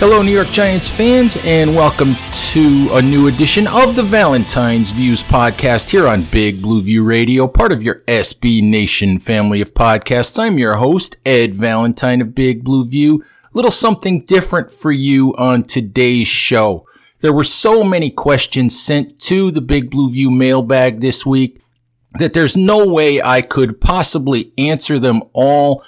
Hello, New York Giants fans, and welcome to a new edition of the Valentine's Views podcast here on Big Blue View Radio, part of your SB Nation family of podcasts. I'm your host, Ed Valentine of Big Blue View. A little something different for you on today's show. There were so many questions sent to the Big Blue View mailbag this week that there's no way I could possibly answer them all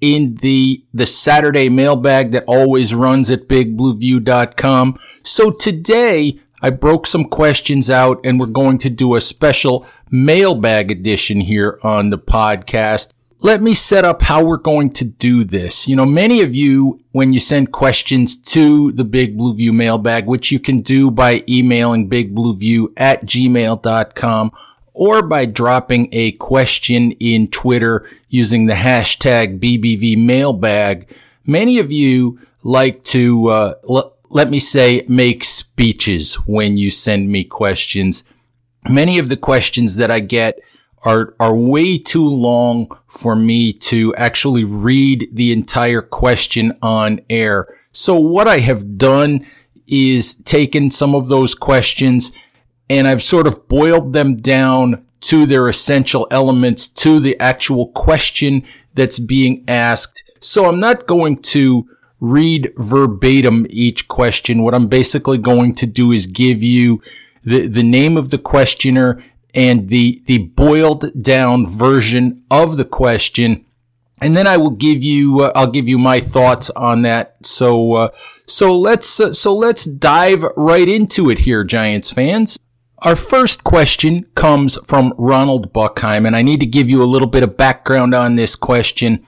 in the the Saturday mailbag that always runs at bigblueview.com. So today I broke some questions out and we're going to do a special mailbag edition here on the podcast. Let me set up how we're going to do this. You know, many of you, when you send questions to the Big Blue View mailbag, which you can do by emailing bigblueview at gmail.com or by dropping a question in Twitter using the hashtag BBV mailbag. Many of you like to, uh, l- let me say, make speeches when you send me questions. Many of the questions that I get are, are way too long for me to actually read the entire question on air. So what I have done is taken some of those questions and I've sort of boiled them down to their essential elements to the actual question that's being asked. So I'm not going to read verbatim each question. What I'm basically going to do is give you the, the name of the questioner and the, the boiled down version of the question. And then I will give you, uh, I'll give you my thoughts on that. So, uh, so let's, uh, so let's dive right into it here, Giants fans. Our first question comes from Ronald Buckheim, and I need to give you a little bit of background on this question.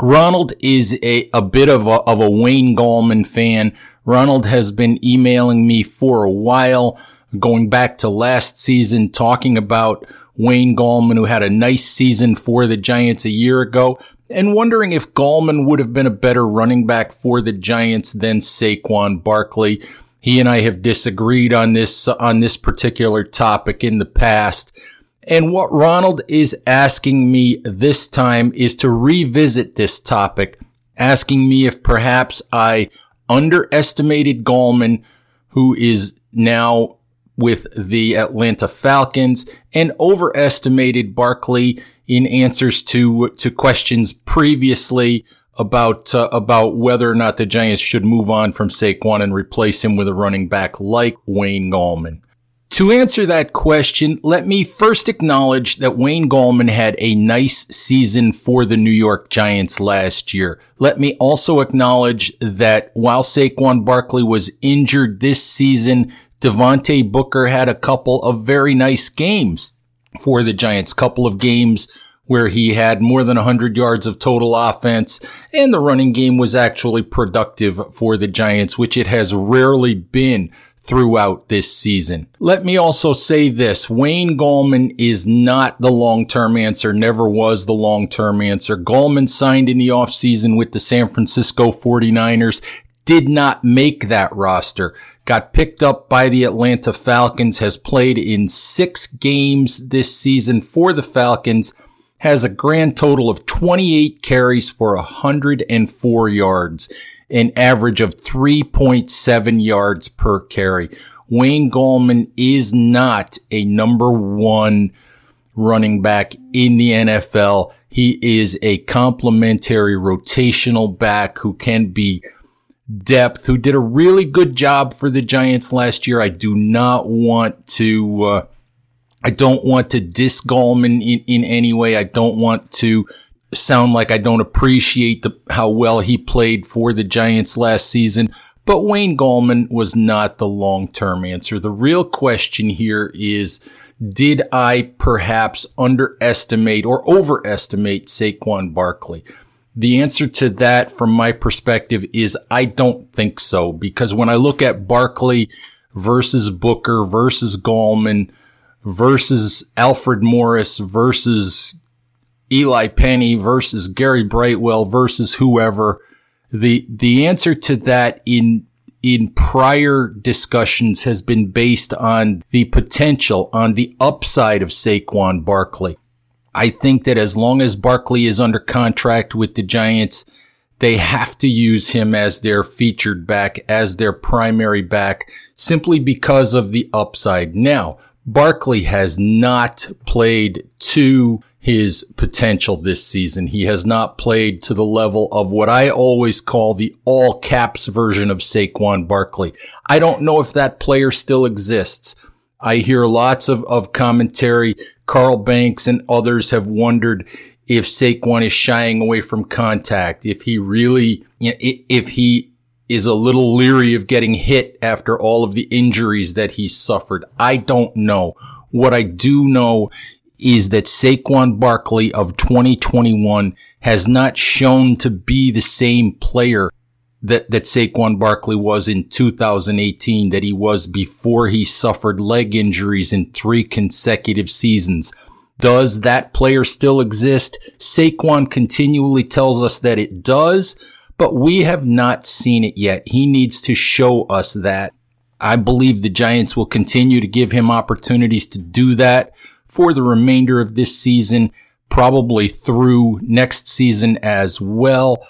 Ronald is a, a bit of a, of a Wayne Gallman fan. Ronald has been emailing me for a while, going back to last season, talking about Wayne Gallman, who had a nice season for the Giants a year ago, and wondering if Gallman would have been a better running back for the Giants than Saquon Barkley. He and I have disagreed on this, on this particular topic in the past. And what Ronald is asking me this time is to revisit this topic, asking me if perhaps I underestimated Gallman, who is now with the Atlanta Falcons, and overestimated Barkley in answers to, to questions previously about uh, about whether or not the Giants should move on from Saquon and replace him with a running back like Wayne Gallman. To answer that question, let me first acknowledge that Wayne Gallman had a nice season for the New York Giants last year. Let me also acknowledge that while Saquon Barkley was injured this season, Devontae Booker had a couple of very nice games for the Giants, couple of games where he had more than 100 yards of total offense, and the running game was actually productive for the Giants, which it has rarely been throughout this season. Let me also say this. Wayne Gallman is not the long-term answer, never was the long-term answer. Gallman signed in the offseason with the San Francisco 49ers, did not make that roster. Got picked up by the Atlanta Falcons, has played in six games this season for the Falcons, has a grand total of 28 carries for 104 yards, an average of 3.7 yards per carry. Wayne Gallman is not a number one running back in the NFL. He is a complementary rotational back who can be depth who did a really good job for the Giants last year. I do not want to, uh, I don't want to diss Gallman in, in any way. I don't want to sound like I don't appreciate the, how well he played for the Giants last season. But Wayne Gallman was not the long-term answer. The real question here is, did I perhaps underestimate or overestimate Saquon Barkley? The answer to that from my perspective is I don't think so because when I look at Barkley versus Booker versus Gallman versus Alfred Morris versus Eli Penny versus Gary Brightwell versus whoever, the, the answer to that in in prior discussions has been based on the potential, on the upside of Saquon Barkley. I think that as long as Barkley is under contract with the Giants, they have to use him as their featured back, as their primary back, simply because of the upside. Now, Barkley has not played to his potential this season. He has not played to the level of what I always call the all caps version of Saquon Barkley. I don't know if that player still exists. I hear lots of, of commentary. Carl Banks and others have wondered if Saquon is shying away from contact, if he really, if he is a little leery of getting hit after all of the injuries that he suffered. I don't know. What I do know is that Saquon Barkley of 2021 has not shown to be the same player that, that Saquon Barkley was in 2018, that he was before he suffered leg injuries in three consecutive seasons. Does that player still exist? Saquon continually tells us that it does, but we have not seen it yet. He needs to show us that. I believe the Giants will continue to give him opportunities to do that for the remainder of this season, probably through next season as well.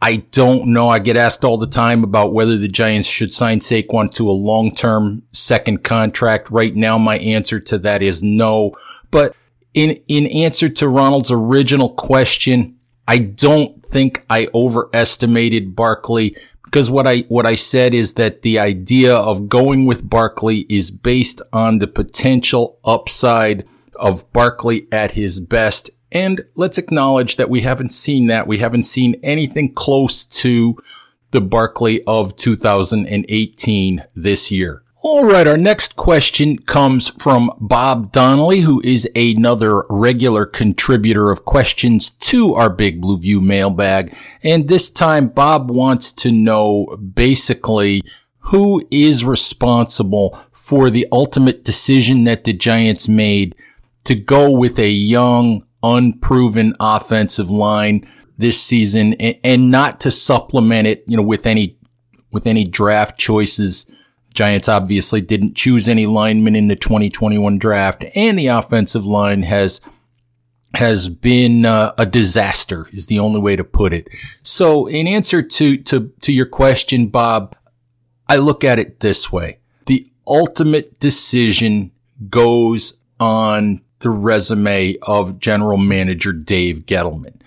I don't know. I get asked all the time about whether the Giants should sign Saquon to a long-term second contract. Right now, my answer to that is no. But in, in answer to Ronald's original question, I don't think I overestimated Barkley because what I, what I said is that the idea of going with Barkley is based on the potential upside of Barkley at his best and let's acknowledge that we haven't seen that. We haven't seen anything close to the Barkley of 2018 this year. All right, our next question comes from Bob Donnelly, who is another regular contributor of questions to our Big Blue View mailbag. And this time, Bob wants to know basically who is responsible for the ultimate decision that the Giants made to go with a young, unproven offensive line this season and, and not to supplement it, you know, with any, with any draft choices. Giants obviously didn't choose any linemen in the 2021 draft and the offensive line has has been uh, a disaster is the only way to put it. So in answer to to to your question Bob, I look at it this way. The ultimate decision goes on the resume of general manager Dave Gettleman.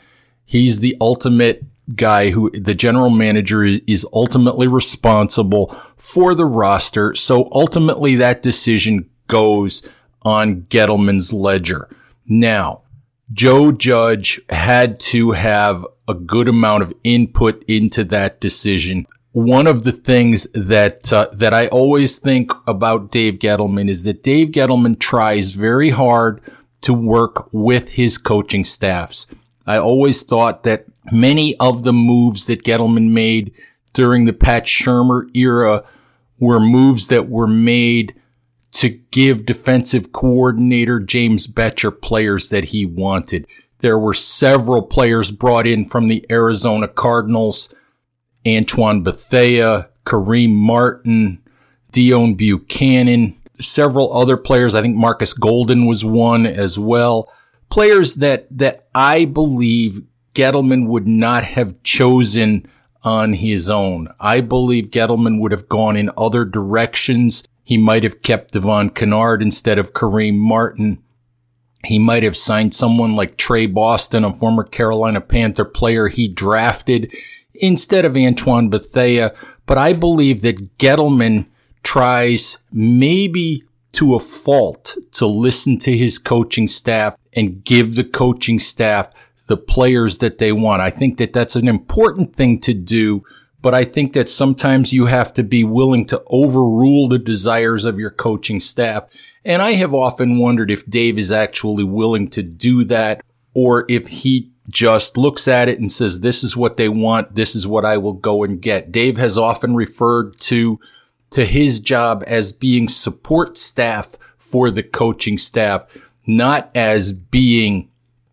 He's the ultimate guy who the general manager is ultimately responsible for the roster. So ultimately that decision goes on Gettleman's ledger. Now, Joe Judge had to have a good amount of input into that decision one of the things that uh, that I always think about Dave Gettleman is that Dave Gettleman tries very hard to work with his coaching staffs. I always thought that many of the moves that Gettleman made during the Pat Shurmur era were moves that were made to give defensive coordinator James Bettcher players that he wanted. There were several players brought in from the Arizona Cardinals Antoine Bethea, Kareem Martin, Deone Bucannon, several other players. I think Marcus Golden was one as well. Players that, that I believe Gettleman would not have chosen on his own. I believe Gettleman would have gone in other directions. He might have kept Devon Kennard instead of Kareem Martin. He might have signed someone like Tre Boston, a former Carolina Panther player he drafted instead of Antoine Bethea. But I believe that Gettleman tries maybe to a fault to listen to his coaching staff and give the coaching staff the players that they want. I think that that's an important thing to do, but I think that sometimes you have to be willing to overrule the desires of your coaching staff. And I have often wondered if Dave is actually willing to do that or if he just looks at it and says, this is what they want. This is what I will go and get. Dave has often referred to, to his job as being support staff for the coaching staff, not as being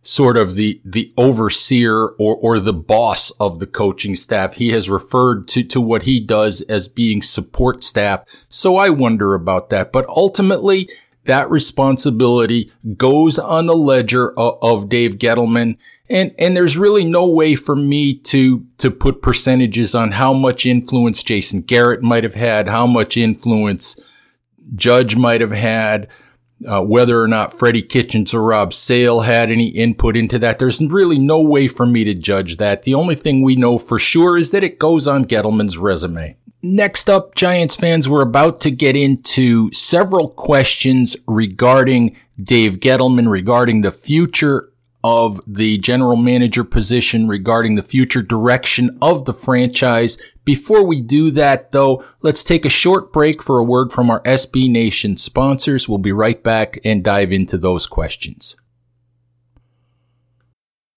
sort of the, the overseer or, or the boss of the coaching staff. He has referred to, to what he does as being support staff. So I wonder about that. But ultimately, that responsibility goes on the ledger of, of Dave Gettleman. And, and there's really no way for me to, to put percentages on how much influence Jason Garrett might have had, how much influence Judge might have had, uh, whether or not Freddie Kitchens or Rob Sale had any input into that. There's really no way for me to judge that. The only thing we know for sure is that it goes on Gettleman's resume. Next up, Giants fans, we're about to get into several questions regarding Dave Gettleman, regarding the future of the general manager position regarding the future direction of the franchise. Before we do that, though, let's take a short break for a word from our SB Nation sponsors. We'll be right back and dive into those questions.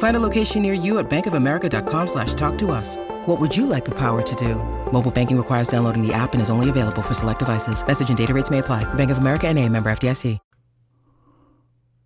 Find a location near you at bankofamerica.com slash talk to us. What would you like the power to do? Mobile banking requires downloading the app and is only available for select devices. Message and data rates may apply. Bank of America and a member FDIC.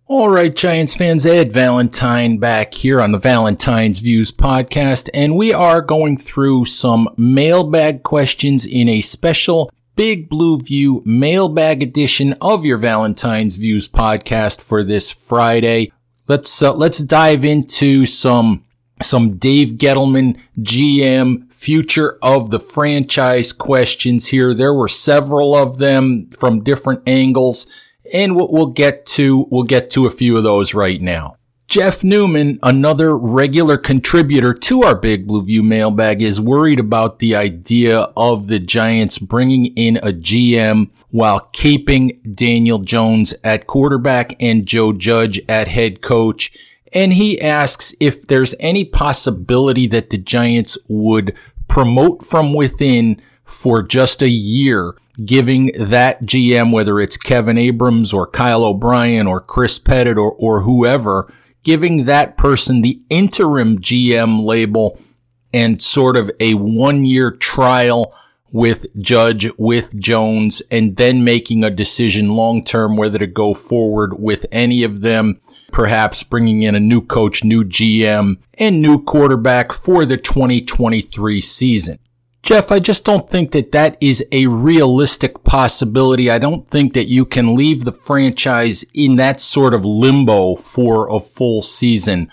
All right, Giants fans, Ed Valentine back here on the Valentine's Views podcast, and we are going through some mailbag questions in a special Big Blue View mailbag edition of your Valentine's Views podcast for this Friday. Let's uh, let's dive into some some Dave Gettleman GM future of the franchise questions here. There were several of them from different angles and we'll, we'll get to, we'll get to a few of those right now. Jeff Newman, another regular contributor to our Big Blue View mailbag, is worried about the idea of the Giants bringing in a GM while keeping Daniel Jones at quarterback and Joe Judge at head coach. And he asks if there's any possibility that the Giants would promote from within for just a year, giving that GM, whether it's Kevin Abrams or Kyle O'Brien or Chris Pettit or, or whoever, giving that person the interim GM label and sort of a one year trial with Judge, with Jones, and then making a decision long term whether to go forward with any of them, perhaps bringing in a new coach, new GM, and new quarterback for the 2023 season. Jeff, I just don't think that that is a realistic possibility. I don't think that you can leave the franchise in that sort of limbo for a full season.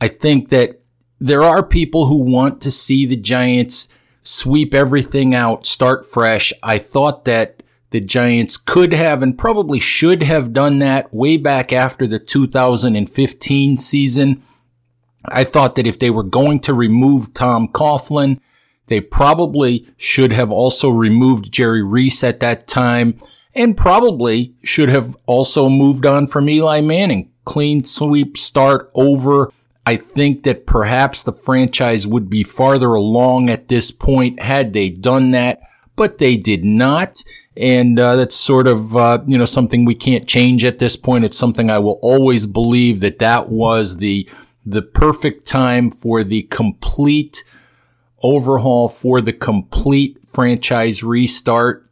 I think that there are people who want to see the Giants sweep everything out, start fresh. I thought that the Giants could have and probably should have done that way back after the 2015 season. I thought that if they were going to remove Tom Coughlin, they probably should have also removed Jerry Reese at that time and probably should have also moved on from Eli Manning. Clean sweep start over. I think that perhaps the franchise would be farther along at this point had they done that. but they did not. And uh, that's sort of, uh, you know, something we can't change at this point. It's something I will always believe that that was the, the perfect time for the complete overhaul, for the complete franchise restart.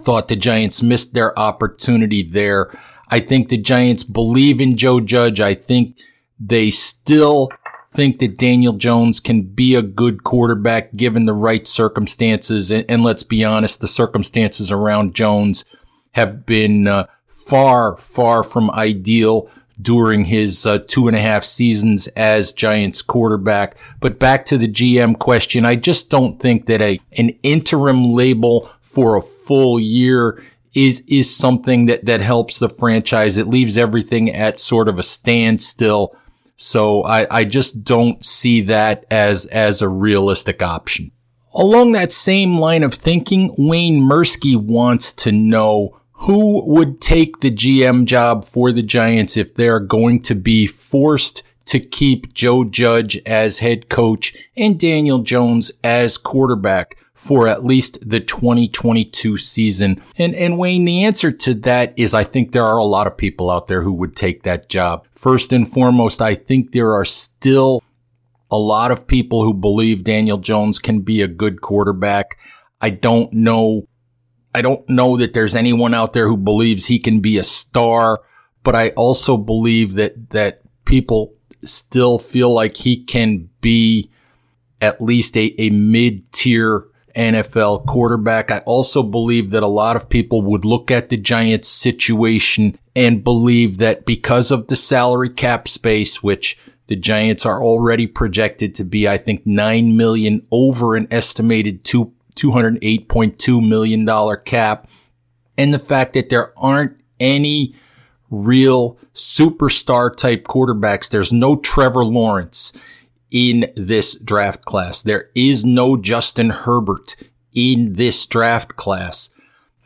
Thought the Giants missed their opportunity there. I think the Giants believe in Joe Judge. I think they still think that Daniel Jones can be a good quarterback given the right circumstances. And, and let's be honest, the circumstances around Jones have been uh, far, far from ideal during his uh, two and a half seasons as Giants quarterback. But back to the GM question, I just don't think that a an interim label for a full year is is something that that helps the franchise. It leaves everything at sort of a standstill so I, I just don't see that as, as a realistic option. Along that same line of thinking, Wayne Mursky wants to know who would take the GM job for the Giants if they're going to be forced to keep Joe Judge as head coach and Daniel Jones as quarterback for at least the 2022 season. And, and Wayne, the answer to that is I think there are a lot of people out there who would take that job. First and foremost, I think there are still a lot of people who believe Daniel Jones can be a good quarterback. I don't know. I don't know that there's anyone out there who believes he can be a star, but I also believe that, that people still feel like he can be at least a, a mid tier NFL quarterback. I also believe that a lot of people would look at the Giants situation and believe that because of the salary cap space, which the Giants are already projected to be, I think, nine million over an estimated two, $208.2 million cap. And the fact that there aren't any real superstar type quarterbacks. There's no Trevor Lawrence in this draft class. There is no Justin Herbert in this draft class.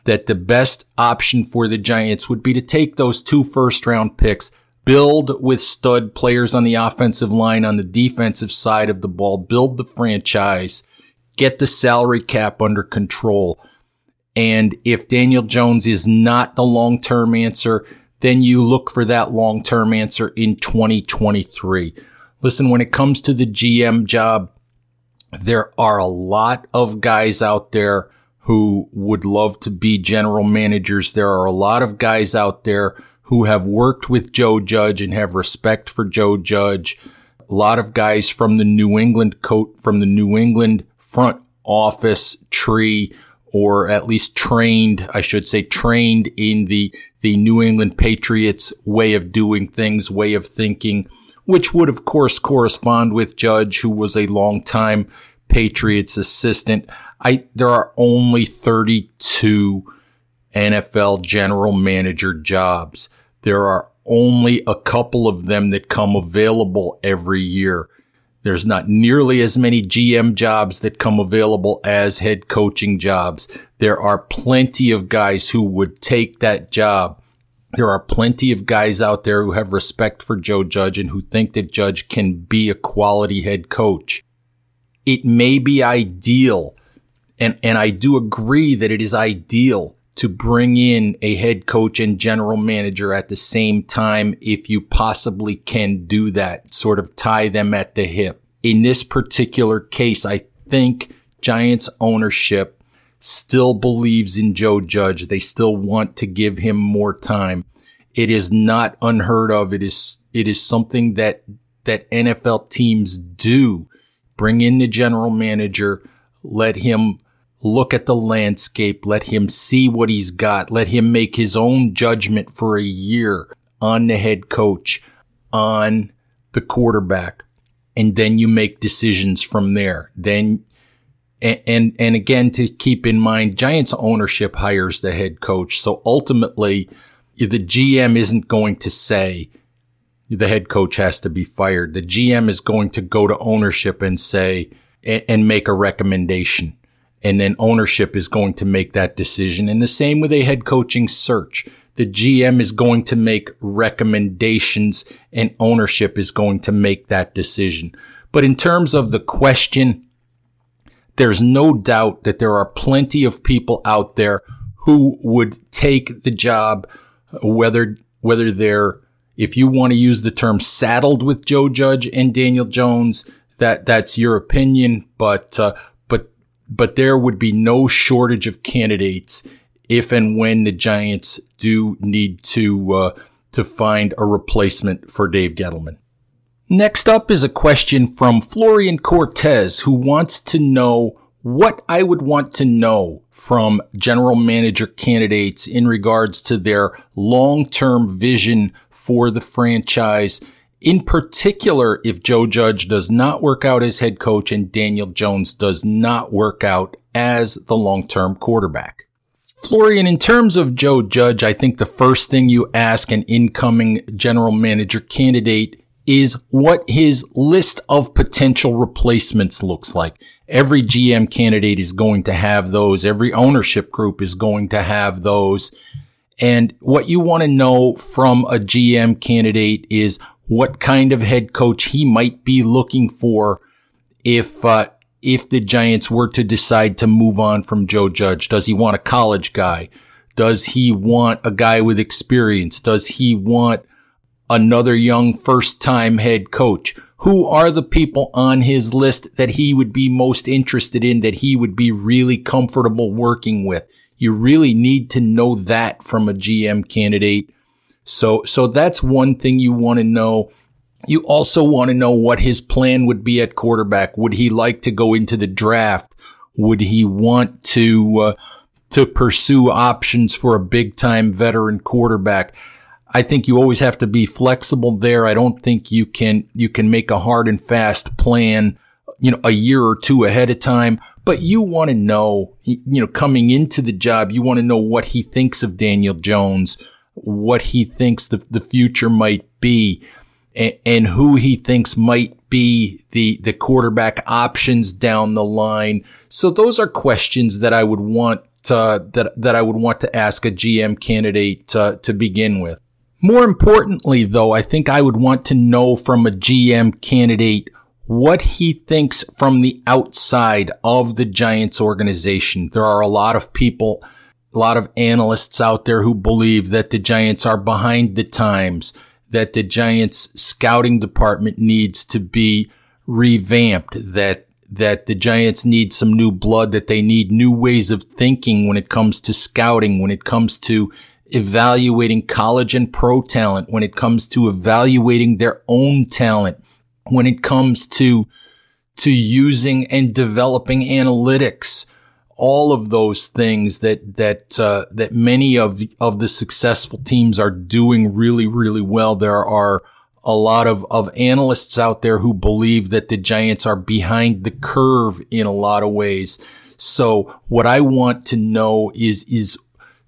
That the best option for the Giants would be to take those two first round picks, build with stud players on the offensive line, on the defensive side of the ball, build the franchise, get the salary cap under control. And if Daniel Jones is not the long term answer, then you look for that long term answer in 2023. Listen, when it comes to the GM job, there are a lot of guys out there who would love to be general managers. There are a lot of guys out there who have worked with Joe Judge and have respect for Joe Judge. A lot of guys from the New England coat, from the New England front office tree, or at least trained, I should say, trained in the, the New England Patriots way of doing things, way of thinking which would of course correspond with Judge, who was a longtime Patriots assistant. I, there are only 32 NFL general manager jobs. There are only a couple of them that come available every year. There's not nearly as many GM jobs that come available as head coaching jobs. There are plenty of guys who would take that job. There are plenty of guys out there who have respect for Joe Judge and who think that Judge can be a quality head coach. It may be ideal, and, and I do agree that it is ideal to bring in a head coach and general manager at the same time if you possibly can do that, sort of tie them at the hip. In this particular case, I think Giants ownership still believes in Joe Judge. They still want to give him more time. It is not unheard of. It is, it is something that, that NFL teams do. Bring in the general manager, let him look at the landscape, let him see what he's got, let him make his own judgment for a year on the head coach, on the quarterback. And then you make decisions from there. Then and, and, again, to keep in mind, Giants ownership hires the head coach. So ultimately, the GM isn't going to say the head coach has to be fired. The GM is going to go to ownership and say, and make a recommendation. And then ownership is going to make that decision. And the same with a head coaching search. The GM is going to make recommendations and ownership is going to make that decision. But in terms of the question, there's no doubt that there are plenty of people out there who would take the job, whether, whether they're, if you want to use the term saddled with Joe Judge and Daniel Jones, that, that's your opinion, but, uh, but, there would be no shortage of candidates if and when the Giants do need to, uh, to find a replacement for Dave Gettleman. Next up is a question from Florian Cortez who wants to know what I would want to know from general manager candidates in regards to their long-term vision for the franchise. In particular, if Joe Judge does not work out as head coach and Daniel Jones does not work out as the long-term quarterback. Florian, in terms of Joe Judge, I think the first thing you ask an incoming general manager candidate is what his list of potential replacements looks like. Every GM candidate is going to have those. Every ownership group is going to have those. And what you want to know from a GM candidate is what kind of head coach he might be looking for if, uh, if the Giants were to decide to move on from Joe Judge. Does he want a college guy? Does he want a guy with experience? Does he want another young first time head coach? Who are the people on his list that he would be most interested in, that he would be really comfortable working with? You really need to know that from a GM candidate. So, so that's one thing you want to know. You also want to know what his plan would be at quarterback. Would he like to go into the draft? Would he want to, uh, to pursue options for a big time veteran quarterback? I think you always have to be flexible there. I don't think you can, you can make a hard and fast plan, you know, a year or two ahead of time, but you want to know, you know, coming into the job, you want to know what he thinks of Daniel Jones, what he thinks the, the future might be and, and who he thinks might be the, the quarterback options down the line. So those are questions that I would want, uh, that, that I would want to ask a GM candidate to begin with. More importantly, though, I think I would want to know from a GM candidate what he thinks from the outside of the Giants organization. There are a lot of people, a lot of analysts out there who believe that the Giants are behind the times, that the Giants scouting department needs to be revamped, that that the Giants need some new blood, that they need new ways of thinking when it comes to scouting, when it comes to evaluating college and pro talent, when it comes to evaluating their own talent, when it comes to, to using and developing analytics, all of those things that, that, uh, that many of, of the successful teams are doing really, really well. There are a lot of, of analysts out there who believe that the Giants are behind the curve in a lot of ways. So what I want to know is, is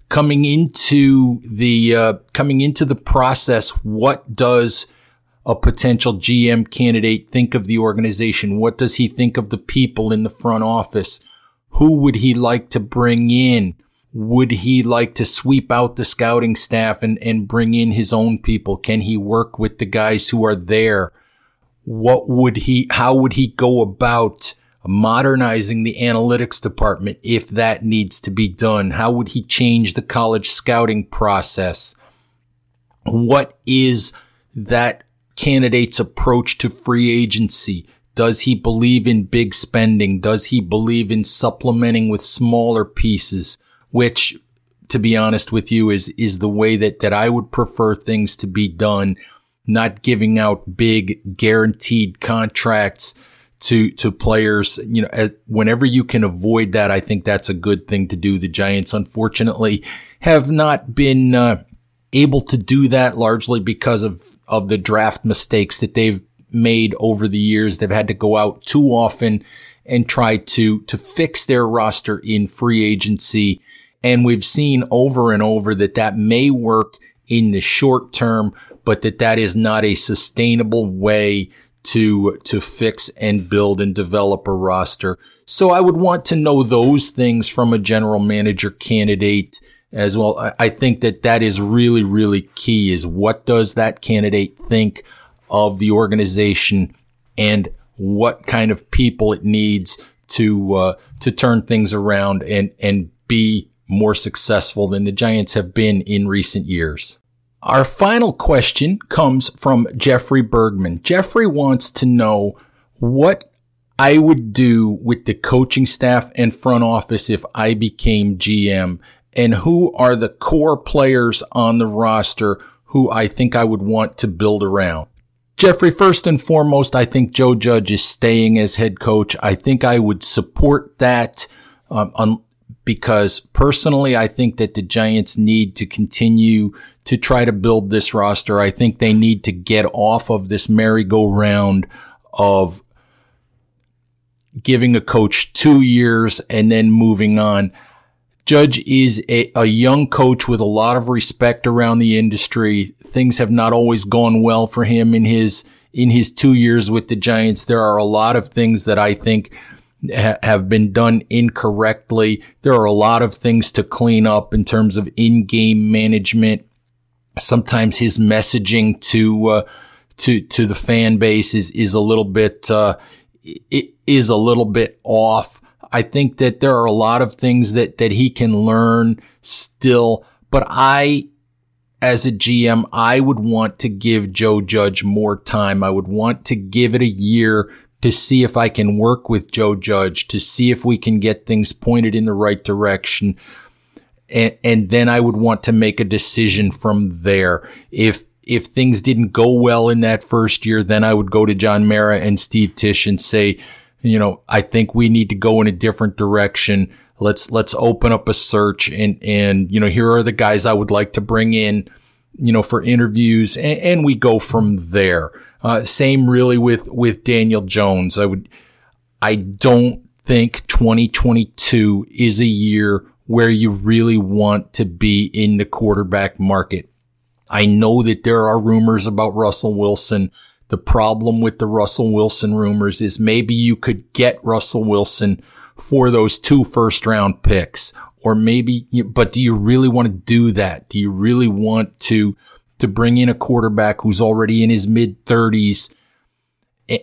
coming into the uh, coming into the process, what does a potential GM candidate think of the organization? What does he think of the people in the front office? Who would he like to bring in? Would he like to sweep out the scouting staff and, and bring in his own people? Can he work with the guys who are there? What would he, how would he go about modernizing the analytics department if that needs to be done? How would he change the college scouting process? What is that candidate's approach to free agency? Does he believe in big spending? Does he believe in supplementing with smaller pieces? Which, to be honest with you, is, is the way that, that I would prefer things to be done. Not giving out big guaranteed contracts to to players. You know, whenever you can avoid that, I think that's a good thing to do. The Giants, unfortunately, have not been uh, able to do that largely because of of the draft mistakes that they've made over the years. They've had to go out too often and try to to fix their roster in free agency. And we've seen over and over that that may work in the short term, but that that is not a sustainable way to, to fix and build and develop a roster. So I would want to know those things from a general manager candidate as well. I think that that is really, really key is what does that candidate think of the organization and what kind of people it needs to uh, to turn things around and and be more successful than the Giants have been in recent years. Our final question comes from Jeffrey Bergman. Jeffrey wants to know what I would do with the coaching staff and front office if I became GM and who are the core players on the roster who I think I would want to build around. Jeffrey, first and foremost, I think Joe Judge is staying as head coach. I think I would support that um, because personally, I think that the Giants need to continue to try to build this roster. I think they need to get off of this merry-go-round of giving a coach two years and then moving on. Judge is a, a, young coach with a lot of respect around the industry. Things have not always gone well for him in his in his two years with the Giants. There are a lot of things that I think ha- have been done incorrectly. There are a lot of things to clean up in terms of in-game management. Sometimes his messaging to uh, to to the fan base is is a little bit uh, it is a little bit off. I think that there are a lot of things that that he can learn still, but I as a GM, I would want to give Joe Judge more time. I would want to give it a year to see if I can work with Joe Judge, to see if we can get things pointed in the right direction. And, and then I would want to make a decision from there. If, if things didn't go well in that first year, then I would go to John Mara and Steve Tisch and say, you know, I think we need to go in a different direction. Let's, let's open up a search and, and, you know, here are the guys I would like to bring in, you know, for interviews and, and we go from there. Uh, same really with, with Daniel Jones. I would, I don't think 2022 is a year where you really want to be in the quarterback market. I know that there are rumors about Russell Wilson. The problem with the Russell Wilson rumors is maybe you could get Russell Wilson for those two first round picks or maybe, but do you really want to do that? Do you really want to to bring in a quarterback who's already in his mid 30s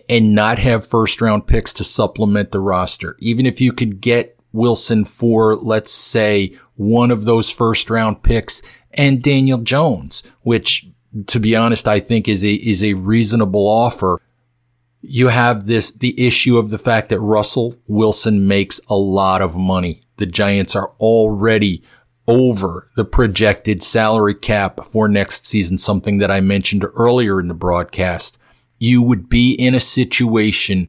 and not have first round picks to supplement the roster. Even if you could get Wilson for, let's say, one of those first round picks and Daniel Jones, which to be honest, I think is a, is a reasonable offer. You have this, the issue of the fact that Russell Wilson makes a lot of money. The Giants are already over the projected salary cap for next season, something that I mentioned earlier in the broadcast, you would be in a situation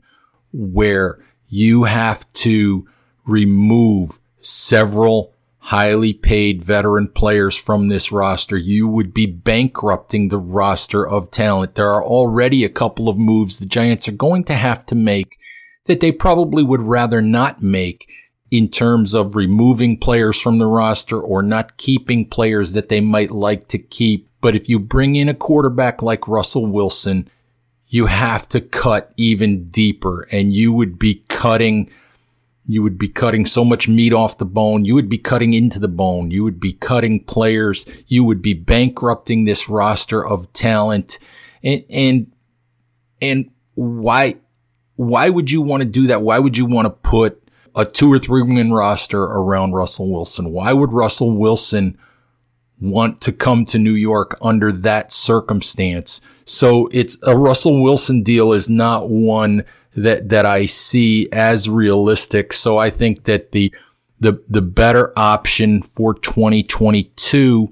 where you have to remove several highly paid veteran players from this roster. You would be bankrupting the roster of talent. There are already a couple of moves the Giants are going to have to make that they probably would rather not make in terms of removing players from the roster or not keeping players that they might like to keep. But if you bring in a quarterback like Russell Wilson, you have to cut even deeper and you would be cutting you would be cutting so much meat off the bone. You would be cutting into the bone. You would be cutting players. You would be bankrupting this roster of talent. And, and, and why, why would you want to do that? Why would you want to put a two or three win roster around Russell Wilson. Why would Russell Wilson want to come to New York under that circumstance? So it's a Russell Wilson deal is not one that, that I see as realistic. So I think that the, the, the better option for 2022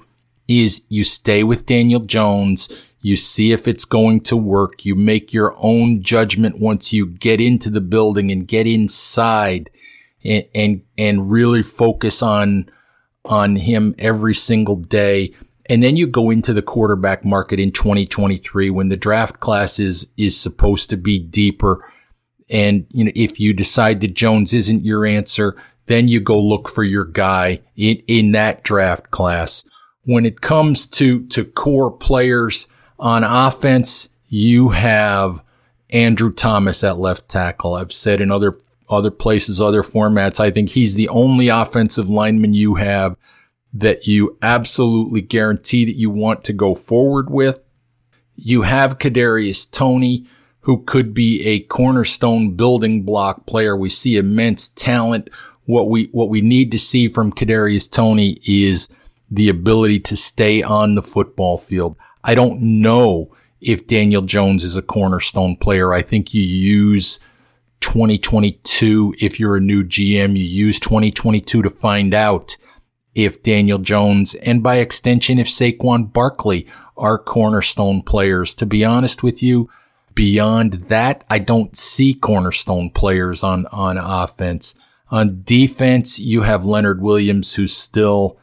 is you stay with Daniel Jones. You see if it's going to work. You make your own judgment once you get into the building and get inside and, and, and really focus on, on him every single day. And then you go into the quarterback market in 2023 when the draft class is, is supposed to be deeper. And, you know, if you decide that Jones isn't your answer, then you go look for your guy in, in that draft class. When it comes to, to core players on offense, you have Andrew Thomas at left tackle. I've said in other other places, other formats. I think he's the only offensive lineman you have that you absolutely guarantee that you want to go forward with. You have Kadarius Toney, who could be a cornerstone building block player. We see immense talent. What we, what we need to see from Kadarius Toney is the ability to stay on the football field. I don't know if Daniel Jones is a cornerstone player. I think you use 2022. If you're a new GM, you use 2022 to find out if Daniel Jones and by extension, if Saquon Barkley are cornerstone players. To be honest with you, beyond that, I don't see cornerstone players on, on offense. On defense, you have Leonard Williams, who still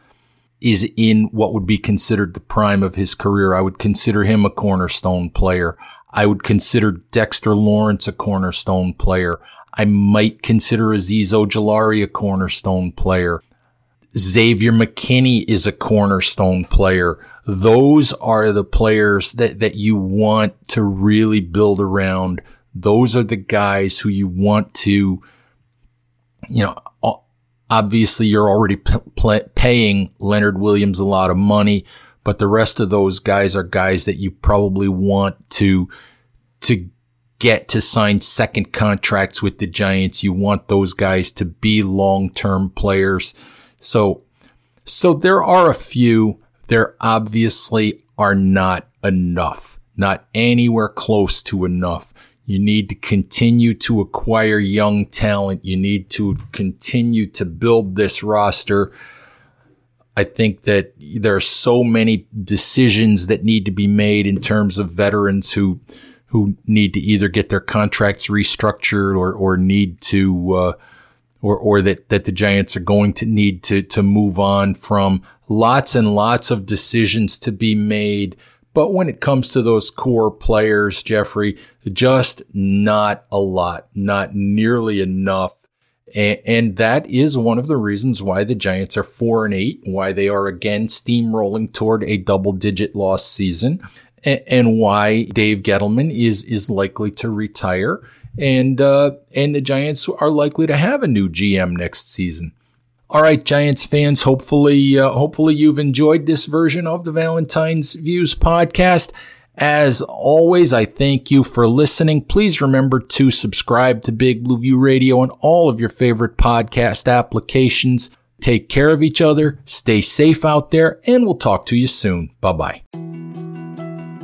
is in what would be considered the prime of his career. I would consider him a cornerstone player. I would consider Dexter Lawrence a cornerstone player. I might consider Azeez Ojulari a cornerstone player. Xavier McKinney is a cornerstone player. Those are the players that, that you want to really build around. Those are the guys who you want to, you know, obviously you're already p- paying Leonard Williams a lot of money, but the rest of those guys are guys that you probably want to, to get to sign second contracts with the Giants. You want those guys to be long-term players. So, so there are a few. There obviously are not enough, not anywhere close to enough. You need to continue to acquire young talent. You need to continue to build this roster. I think that there are so many decisions that need to be made in terms of veterans who who need to either get their contracts restructured or or need to uh, or or that that the Giants are going to need to to move on from lots and lots of decisions to be made. But when it comes to those core players, Jeffrey, just not a lot, not nearly enough. And, that is one of the reasons why the Giants are four and eight, why they are again steamrolling toward a double digit loss season and, and why Dave Gettleman is, is likely to retire and uh, and the Giants are likely to have a new GM next season. All right, Giants fans. Hopefully, uh, hopefully you've enjoyed this version of the Valentine's Views podcast. As always, I thank you for listening. Please remember to subscribe to Big Blue View Radio on all of your favorite podcast applications. Take care of each other, stay safe out there, and we'll talk to you soon. Bye bye.